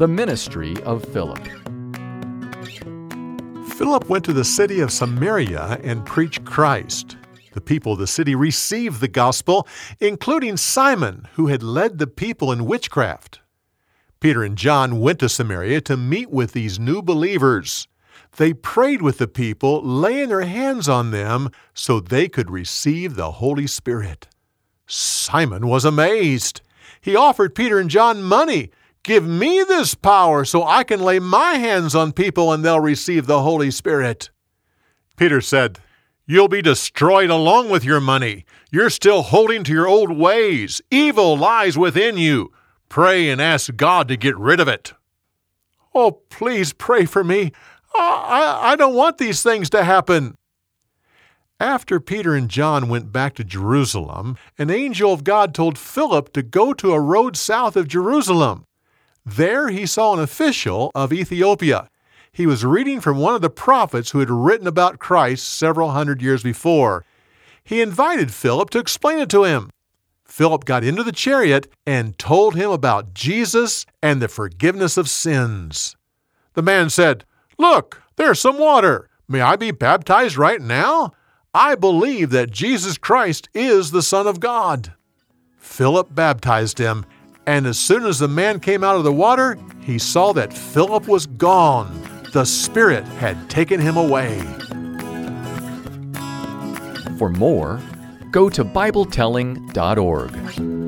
The ministry of Philip. Philip went to the city of Samaria and preached Christ. The people of the city received the gospel, including Simon, who had led the people in witchcraft. Peter and John went to Samaria to meet with these new believers. They prayed with the people, laying their hands on them so they could receive the Holy Spirit. Simon was amazed. He offered Peter and John money. Give me this power so I can lay my hands on people and they'll receive the Holy Spirit. Peter said, You'll be destroyed along with your money. You're still holding to your old ways. Evil lies within you. Pray and ask God to get rid of it. Oh, please pray for me. I, I don't want these things to happen. After Peter and John went back to Jerusalem, an angel of God told Philip to go to a road south of Jerusalem. There he saw an official of Ethiopia he was reading from one of the prophets who had written about Christ several hundred years before. He invited Philip to explain it to him. Philip got into the chariot and told him about Jesus and the forgiveness of sins. The man said, Look, there's some water. May I be baptized right now? I believe that Jesus Christ is the Son of God. Philip baptized him, and as soon as the man came out of the water, he saw that Philip was gone the Spirit had taken him away. For more, go to BibleTelling.org.